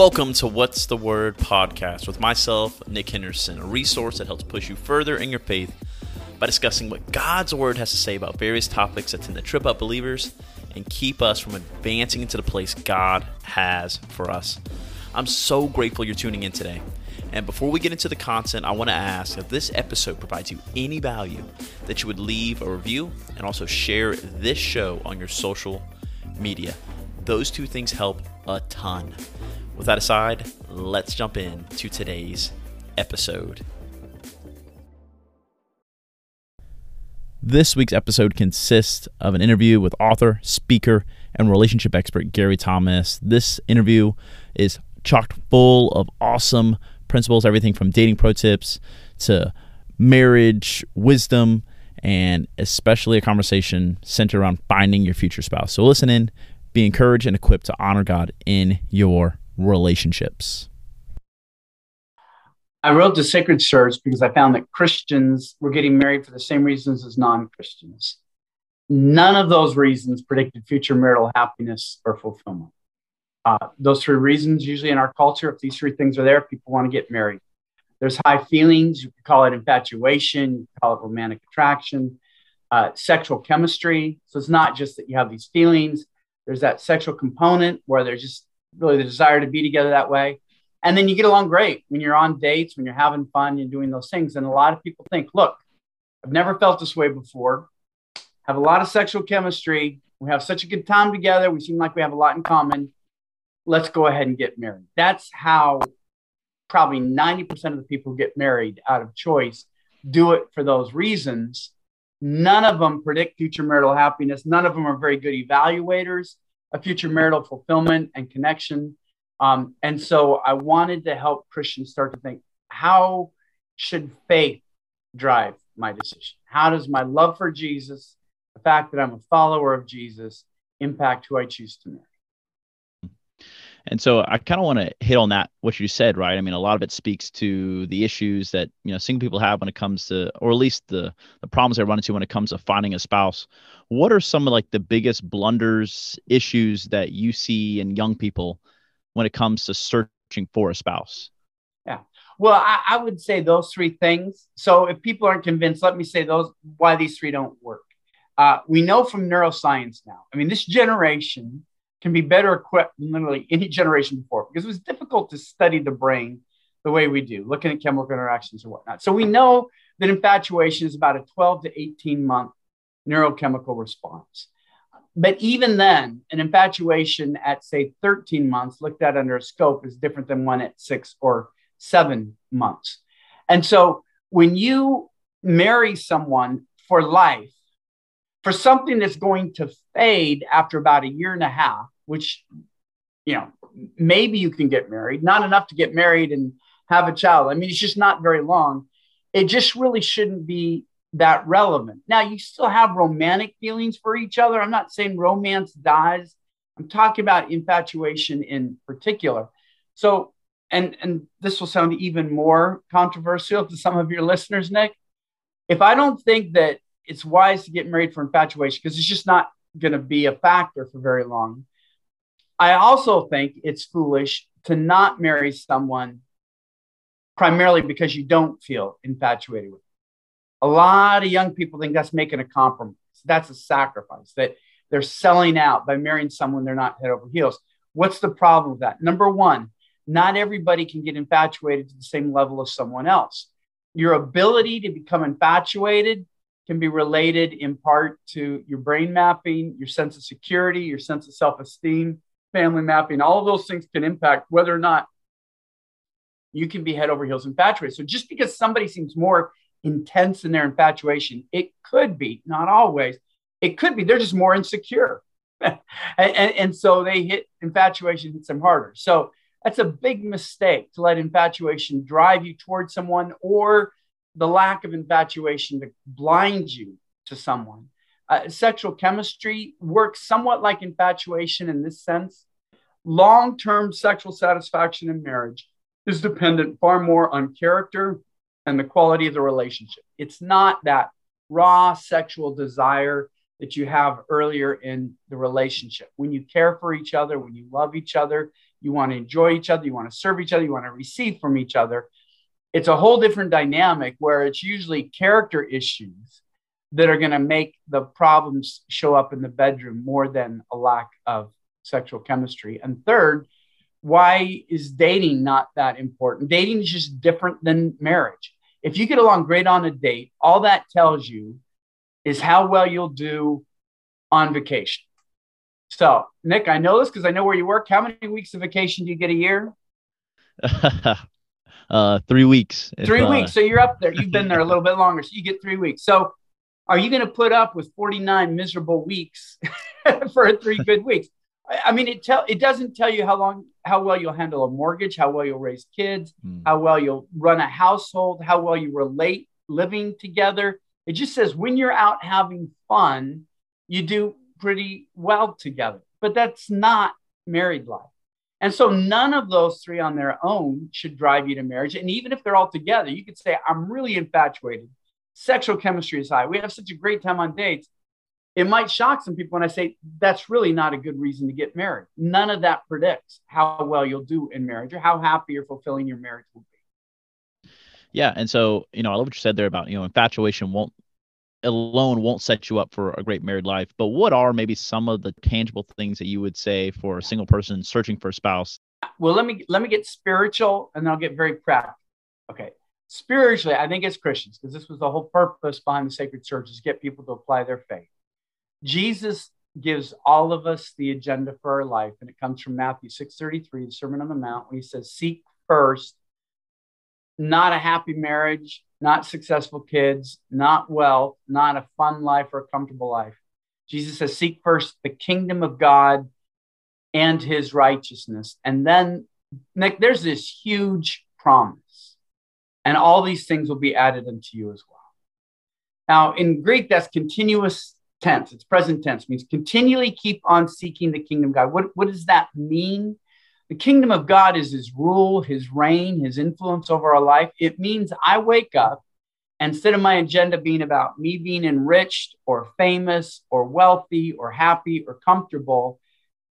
Welcome to What's the Word podcast with myself, Nick Henderson, a resource that helps push you further in your faith by discussing what God's Word has to say about various topics that tend to trip up believers and keep us from advancing into the place God has for us. I'm so grateful you're tuning in today. And before we get into the content, I want to ask if this episode provides you any value that you would leave a review and also share this show on your social media. Those two things help a ton. With that aside, let's jump in to today's episode. This week's episode consists of an interview with author, speaker, and relationship expert Gary Thomas. This interview is chocked full of awesome principles, everything from dating pro tips to marriage wisdom, and especially a conversation centered around finding your future spouse. So listen in, be encouraged, and equipped to honor God in your relationships? I wrote The Sacred Search because I found that Christians were getting married for the same reasons as non Christians. None of those reasons predicted future marital happiness or fulfillment. Uh, those three reasons, usually in our culture, if these three things are there, people want to get married. There's high feelings. You could call it infatuation, you could call it romantic attraction, uh, sexual chemistry. So it's not just that you have these feelings, there's that sexual component where there's just really the desire to be together that way. And then you get along great when you're on dates, when you're having fun, you're doing those things. And a lot of people think, look, I've never felt this way before. Have a lot of sexual chemistry. We have such a good time together. We seem like we have a lot in common. Let's go ahead and get married. That's how probably 90% of the people who get married out of choice do it for those reasons. None of them predict future marital happiness. None of them are very good evaluators of future marital fulfillment and connection. Um, and so I wanted to help Christians start to think how should faith drive my decision? How does my love for Jesus, the fact that I'm a follower of Jesus, impact who I choose to marry? And so I kind of want to hit on that what you said, right? I mean, a lot of it speaks to the issues that you know single people have when it comes to, or at least the the problems they run into when it comes to finding a spouse. What are some of like the biggest blunders, issues that you see in young people when it comes to searching for a spouse? Yeah. Well, I, I would say those three things. So if people aren't convinced, let me say those why these three don't work. Uh, we know from neuroscience now. I mean, this generation can be better equipped than literally any generation before because it was difficult to study the brain the way we do, looking at chemical interactions and whatnot. So we know that infatuation is about a 12 to 18 month neurochemical response. But even then, an infatuation at, say, 13 months looked at under a scope is different than one at six or seven months. And so when you marry someone for life, for something that's going to fade after about a year and a half, which, you know, maybe you can get married, not enough to get married and have a child. I mean, it's just not very long. It just really shouldn't be that relevant. Now, you still have romantic feelings for each other. I'm not saying romance dies. I'm talking about infatuation in particular. So, and and this will sound even more controversial to some of your listeners, Nick. If I don't think that it's wise to get married for infatuation because it's just not going to be a factor for very long. I also think it's foolish to not marry someone primarily because you don't feel infatuated with them. A lot of young people think that's making a compromise. That's a sacrifice that they're selling out by marrying someone they're not head over heels. What's the problem with that? Number one, not everybody can get infatuated to the same level as someone else. Your ability to become infatuated can be related in part to your brain mapping, your sense of security, your sense of self esteem, family mapping. All of those things can impact whether or not you can be head over heels infatuated. So just because somebody seems more intense in their infatuation, it could be, not always, it could be they're just more insecure. and, and, and so they hit infatuation hits them harder. So that's a big mistake to let infatuation drive you towards someone or the lack of infatuation to blind you to someone. Uh, sexual chemistry works somewhat like infatuation in this sense. Long term sexual satisfaction in marriage is dependent far more on character and the quality of the relationship. It's not that raw sexual desire that you have earlier in the relationship. When you care for each other, when you love each other, you want to enjoy each other, you want to serve each other, you want to receive from each other. It's a whole different dynamic where it's usually character issues that are going to make the problems show up in the bedroom more than a lack of sexual chemistry. And third, why is dating not that important? Dating is just different than marriage. If you get along great on a date, all that tells you is how well you'll do on vacation. So, Nick, I know this because I know where you work. How many weeks of vacation do you get a year? uh, three weeks. Three if, uh... weeks. So you're up there. You've been there a little bit longer. So you get three weeks. So are you going to put up with 49 miserable weeks for three good weeks? I mean, it tell it doesn't tell you how long, how well you'll handle a mortgage, how well you'll raise kids, mm. how well you'll run a household, how well you relate living together. It just says when you're out having fun, you do pretty well together. But that's not married life. And so none of those three on their own should drive you to marriage. And even if they're all together, you could say, I'm really infatuated. Sexual chemistry is high. We have such a great time on dates it might shock some people when I say that's really not a good reason to get married. None of that predicts how well you'll do in marriage or how happy or fulfilling your marriage will be. Yeah. And so, you know, I love what you said there about, you know, infatuation won't alone won't set you up for a great married life. But what are maybe some of the tangible things that you would say for a single person searching for a spouse? Well, let me let me get spiritual and then I'll get very practical. Okay. Spiritually, I think as Christians, because this was the whole purpose behind the sacred search is get people to apply their faith. Jesus gives all of us the agenda for our life, and it comes from Matthew 6:33, the Sermon on the Mount, when he says, Seek first not a happy marriage, not successful kids, not wealth, not a fun life or a comfortable life. Jesus says, Seek first the kingdom of God and his righteousness. And then, Nick, there's this huge promise, and all these things will be added unto you as well. Now, in Greek, that's continuous tense. It's present tense, means continually keep on seeking the kingdom of God. What, what does that mean? The kingdom of God is his rule, his reign, his influence over our life. It means I wake up and instead of my agenda being about me being enriched or famous or wealthy or happy or comfortable.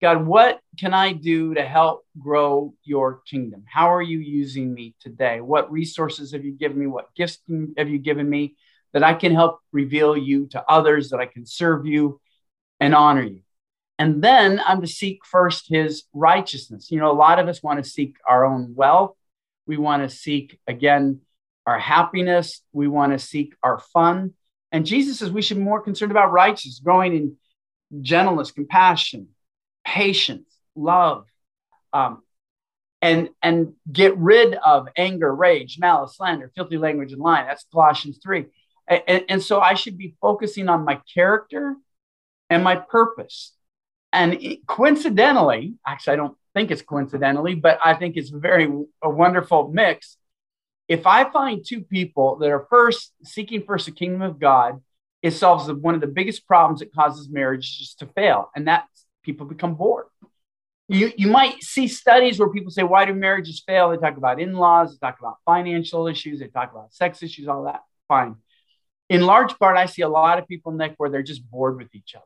God, what can I do to help grow your kingdom? How are you using me today? What resources have you given me? What gifts have you given me? that I can help reveal you to others, that I can serve you and honor you. And then I'm to seek first his righteousness. You know, a lot of us want to seek our own wealth. We want to seek, again, our happiness. We want to seek our fun. And Jesus says we should be more concerned about righteousness, growing in gentleness, compassion, patience, love, um, and and get rid of anger, rage, malice, slander, filthy language, and lying. That's Colossians 3. And, and so I should be focusing on my character and my purpose. And coincidentally, actually, I don't think it's coincidentally, but I think it's very a wonderful mix. If I find two people that are first seeking first the kingdom of God, it solves one of the biggest problems that causes marriages to fail, and that people become bored. You, you might see studies where people say, Why do marriages fail? They talk about in laws, they talk about financial issues, they talk about sex issues, all that. Fine in large part, I see a lot of people, Nick, where they're just bored with each other.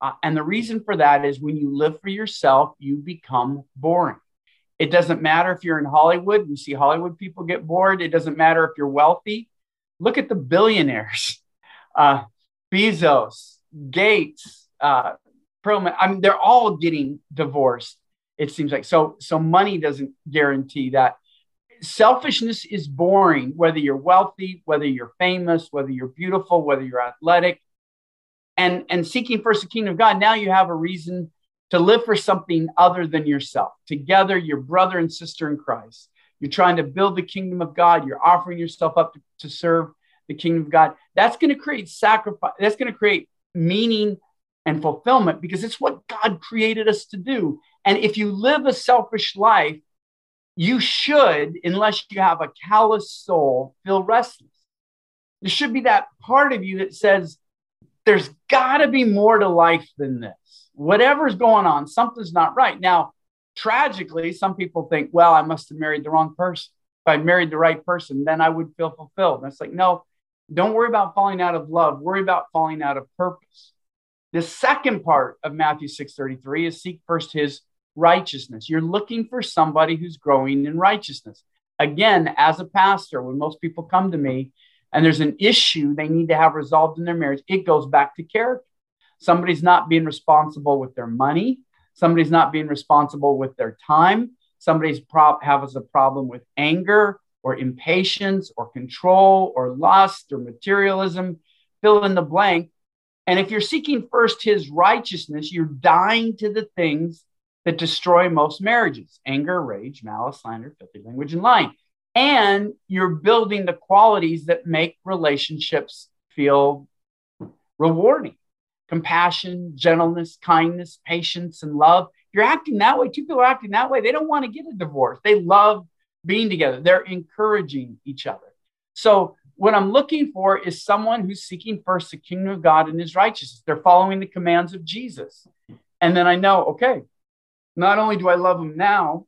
Uh, and the reason for that is when you live for yourself, you become boring. It doesn't matter if you're in Hollywood, you see Hollywood people get bored. It doesn't matter if you're wealthy. Look at the billionaires uh, Bezos, Gates, uh, Perlman. I mean, they're all getting divorced, it seems like. So, so money doesn't guarantee that selfishness is boring, whether you're wealthy, whether you're famous, whether you're beautiful, whether you're athletic. And, and seeking first the kingdom of God, now you have a reason to live for something other than yourself. Together, your brother and sister in Christ. You're trying to build the kingdom of God. You're offering yourself up to, to serve the kingdom of God. That's going to create sacrifice. That's going to create meaning and fulfillment because it's what God created us to do. And if you live a selfish life, you should, unless you have a callous soul, feel restless. There should be that part of you that says, there's got to be more to life than this. Whatever's going on, something's not right. Now, tragically, some people think, well, I must have married the wrong person. If I married the right person, then I would feel fulfilled. And it's like, no, don't worry about falling out of love. Worry about falling out of purpose. The second part of Matthew 6:33 is seek first his righteousness. You're looking for somebody who's growing in righteousness. Again, as a pastor, when most people come to me and there's an issue they need to have resolved in their marriage, it goes back to character. Somebody's not being responsible with their money. Somebody's not being responsible with their time. Somebody's pro- has a problem with anger or impatience or control or lust or materialism. Fill in the blank. And if you're seeking first his righteousness, you're dying to the things that destroy most marriages anger, rage, malice, slander, filthy language, and lying. And you're building the qualities that make relationships feel rewarding compassion, gentleness, kindness, patience, and love. You're acting that way. Two people are acting that way. They don't want to get a divorce. They love being together. They're encouraging each other. So, what I'm looking for is someone who's seeking first the kingdom of God and his righteousness. They're following the commands of Jesus. And then I know, okay, not only do I love them now,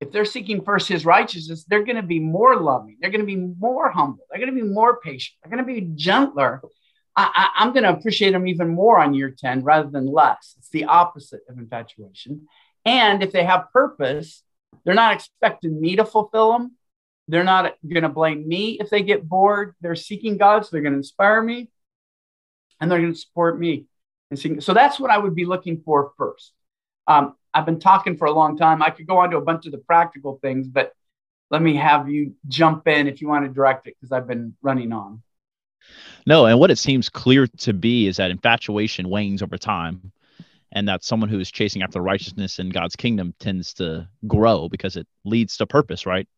if they're seeking first his righteousness, they're going to be more loving. They're going to be more humble. They're going to be more patient. They're going to be gentler. I, am going to appreciate them even more on year 10 rather than less. It's the opposite of infatuation. And if they have purpose, they're not expecting me to fulfill them. They're not going to blame me if they get bored. They're seeking God, so they're going to inspire me and they're going to support me. And so that's what I would be looking for first. Um, I've been talking for a long time. I could go on to a bunch of the practical things, but let me have you jump in if you want to direct it because I've been running on. No, and what it seems clear to be is that infatuation wanes over time, and that someone who is chasing after righteousness in God's kingdom tends to grow because it leads to purpose, right?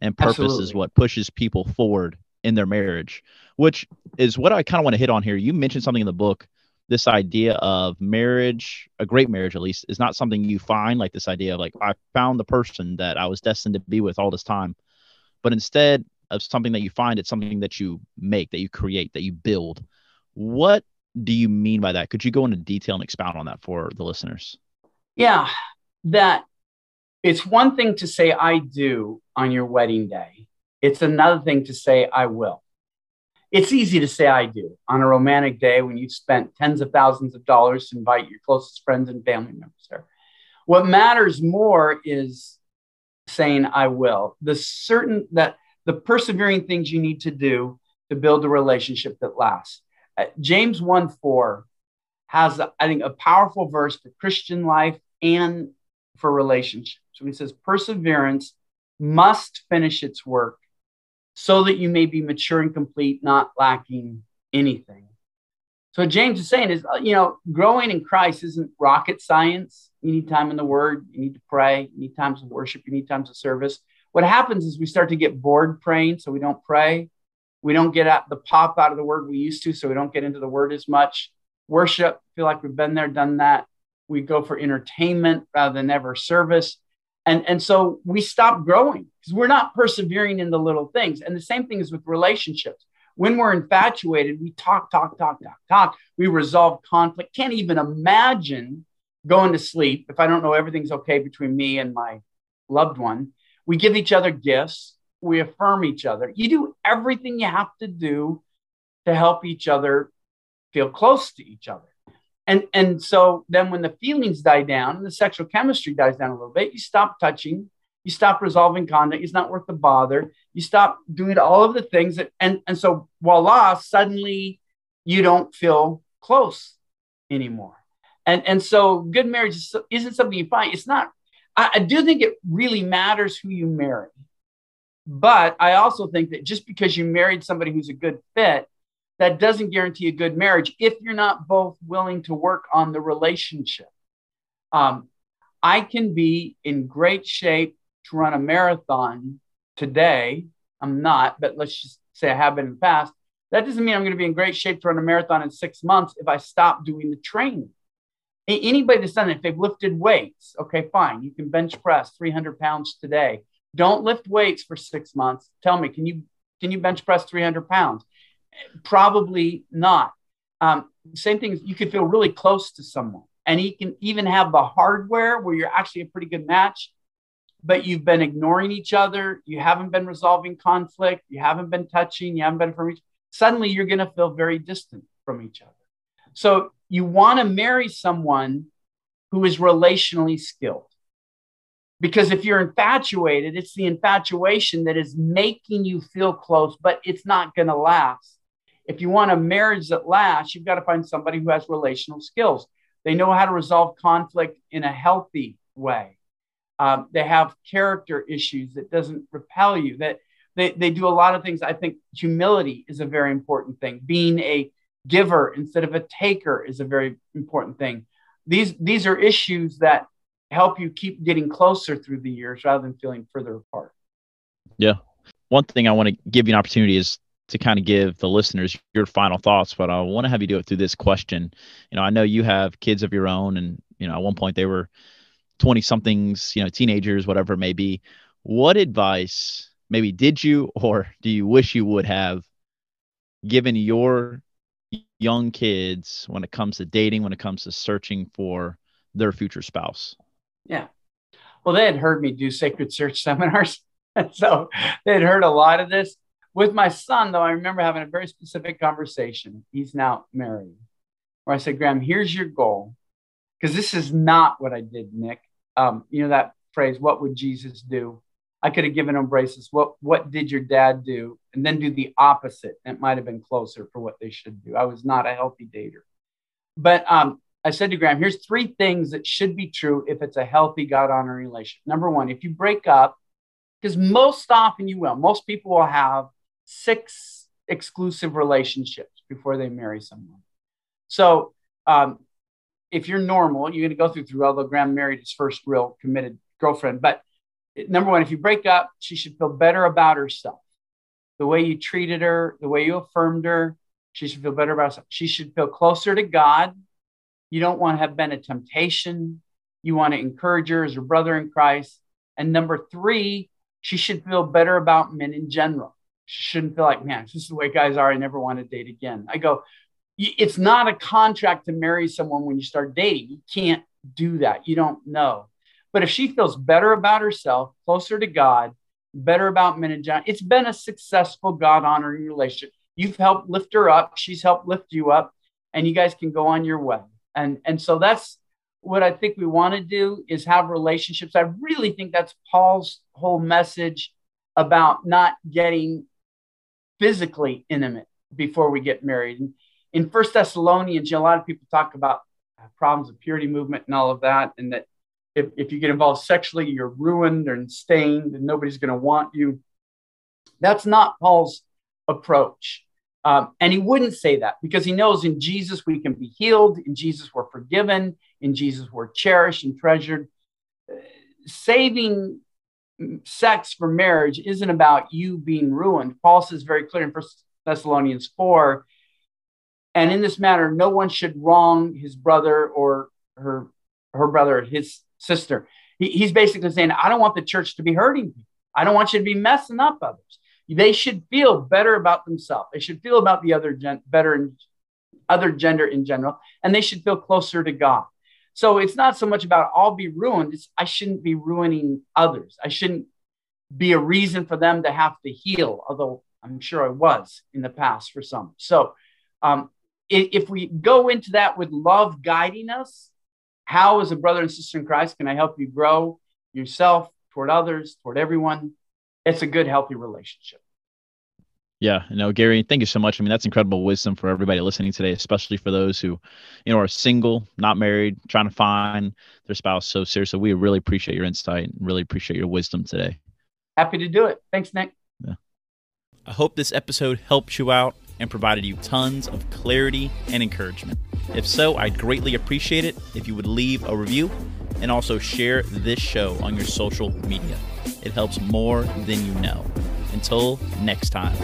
And purpose Absolutely. is what pushes people forward in their marriage, which is what I kind of want to hit on here. You mentioned something in the book this idea of marriage, a great marriage at least, is not something you find like this idea of like, I found the person that I was destined to be with all this time. But instead, of something that you find, it's something that you make, that you create, that you build. What do you mean by that? Could you go into detail and expound on that for the listeners? Yeah, that it's one thing to say I do on your wedding day. It's another thing to say I will. It's easy to say I do on a romantic day when you've spent tens of thousands of dollars to invite your closest friends and family members there. What matters more is saying I will. The certain that the persevering things you need to do to build a relationship that lasts. Uh, James 1 4 has, I think, a powerful verse for Christian life and for relationships. So he says, Perseverance must finish its work so that you may be mature and complete, not lacking anything. So what James is saying is, uh, you know, growing in Christ isn't rocket science. You need time in the Word. You need to pray. You need times of worship. You need times of service what happens is we start to get bored praying, so we don't pray. We don't get out the pop out of the word we used to, so we don't get into the word as much. Worship, feel like we've been there, done that. We go for entertainment rather than ever service. And, and so we stop growing because we're not persevering in the little things. And the same thing is with relationships. When we're infatuated, we talk, talk, talk, talk, talk. We resolve conflict. Can't even imagine going to sleep if I don't know everything's okay between me and my loved one we give each other gifts. We affirm each other. You do everything you have to do to help each other feel close to each other. And, and so then when the feelings die down and the sexual chemistry dies down a little bit, you stop touching, you stop resolving conduct. It's not worth the bother. You stop doing all of the things that, and, and so voila, suddenly you don't feel close anymore. And, and so good marriage isn't something you find. It's not I, I do think it really matters who you marry. But I also think that just because you married somebody who's a good fit, that doesn't guarantee a good marriage if you're not both willing to work on the relationship. Um, I can be in great shape to run a marathon today. I'm not, but let's just say I have been in the past. That doesn't mean I'm going to be in great shape to run a marathon in six months if I stop doing the training. Anybody that's done it, if they've lifted weights, okay, fine. You can bench press 300 pounds today. Don't lift weights for six months. Tell me, can you can you bench press 300 pounds? Probably not. Um, same thing. You could feel really close to someone, and he can even have the hardware where you're actually a pretty good match, but you've been ignoring each other. You haven't been resolving conflict. You haven't been touching. You haven't been from each. Suddenly, you're going to feel very distant from each other. So you want to marry someone who is relationally skilled. Because if you're infatuated, it's the infatuation that is making you feel close, but it's not going to last. If you want a marriage that lasts, you've got to find somebody who has relational skills. They know how to resolve conflict in a healthy way. Um, they have character issues that doesn't repel you. That they, they do a lot of things. I think humility is a very important thing. Being a giver instead of a taker is a very important thing. These these are issues that help you keep getting closer through the years rather than feeling further apart. Yeah. One thing I want to give you an opportunity is to kind of give the listeners your final thoughts, but I want to have you do it through this question. You know, I know you have kids of your own, and you know, at one point they were 20 somethings, you know, teenagers, whatever it may be. What advice maybe did you or do you wish you would have given your young kids when it comes to dating, when it comes to searching for their future spouse? Yeah. Well, they had heard me do sacred search seminars. so they had heard a lot of this. With my son, though, I remember having a very specific conversation. He's now married, where I said, Graham, here's your goal. Because this is not what I did, Nick. Um, you know that phrase, what would Jesus do? I could have given him braces. What what did your dad do? And then do the opposite. It might have been closer for what they should do. I was not a healthy dater. But um, I said to Graham, here's three things that should be true if it's a healthy God honoring relationship. Number one, if you break up, because most often you will, most people will have six exclusive relationships before they marry someone. So um, if you're normal, you're going to go through through. Although Graham married his first real committed girlfriend, but number one, if you break up, she should feel better about herself. The way you treated her, the way you affirmed her, she should feel better about herself. She should feel closer to God. You don't want to have been a temptation. You want to encourage her as her brother in Christ. And number three, she should feel better about men in general. Shouldn't feel like, man, this is the way guys are. I never want to date again. I go, it's not a contract to marry someone when you start dating. You can't do that. You don't know. But if she feels better about herself, closer to God, better about men and John, it's been a successful God honoring relationship. You've helped lift her up. She's helped lift you up, and you guys can go on your way. And, and so that's what I think we want to do is have relationships. I really think that's Paul's whole message about not getting physically intimate before we get married. And in First Thessalonians, a lot of people talk about problems of purity movement and all of that, and that if, if you get involved sexually, you're ruined and stained and nobody's going to want you. That's not Paul's approach. Um, and he wouldn't say that because he knows in Jesus we can be healed, in Jesus we're forgiven, in Jesus we're cherished and treasured. saving sex for marriage isn't about you being ruined. Paul says very clear in First Thessalonians 4 and in this matter, no one should wrong his brother or her her brother, his sister. He, he's basically saying, I don't want the church to be hurting people. I don't want you to be messing up others. They should feel better about themselves. They should feel about the other gen- better in other gender in general, and they should feel closer to God. So it's not so much about I'll be ruined. It's I shouldn't be ruining others. I shouldn't be a reason for them to have to heal, although I'm sure I was in the past for some. So um, if we go into that with love guiding us, how, as a brother and sister in Christ, can I help you grow yourself toward others, toward everyone? It's a good, healthy relationship. Yeah, no, Gary, thank you so much. I mean, that's incredible wisdom for everybody listening today, especially for those who, you know, are single, not married, trying to find their spouse. So seriously, we really appreciate your insight and really appreciate your wisdom today. Happy to do it. Thanks, Nick. Yeah. I hope this episode helped you out and provided you tons of clarity and encouragement. If so, I'd greatly appreciate it if you would leave a review and also share this show on your social media. It helps more than you know. Until next time.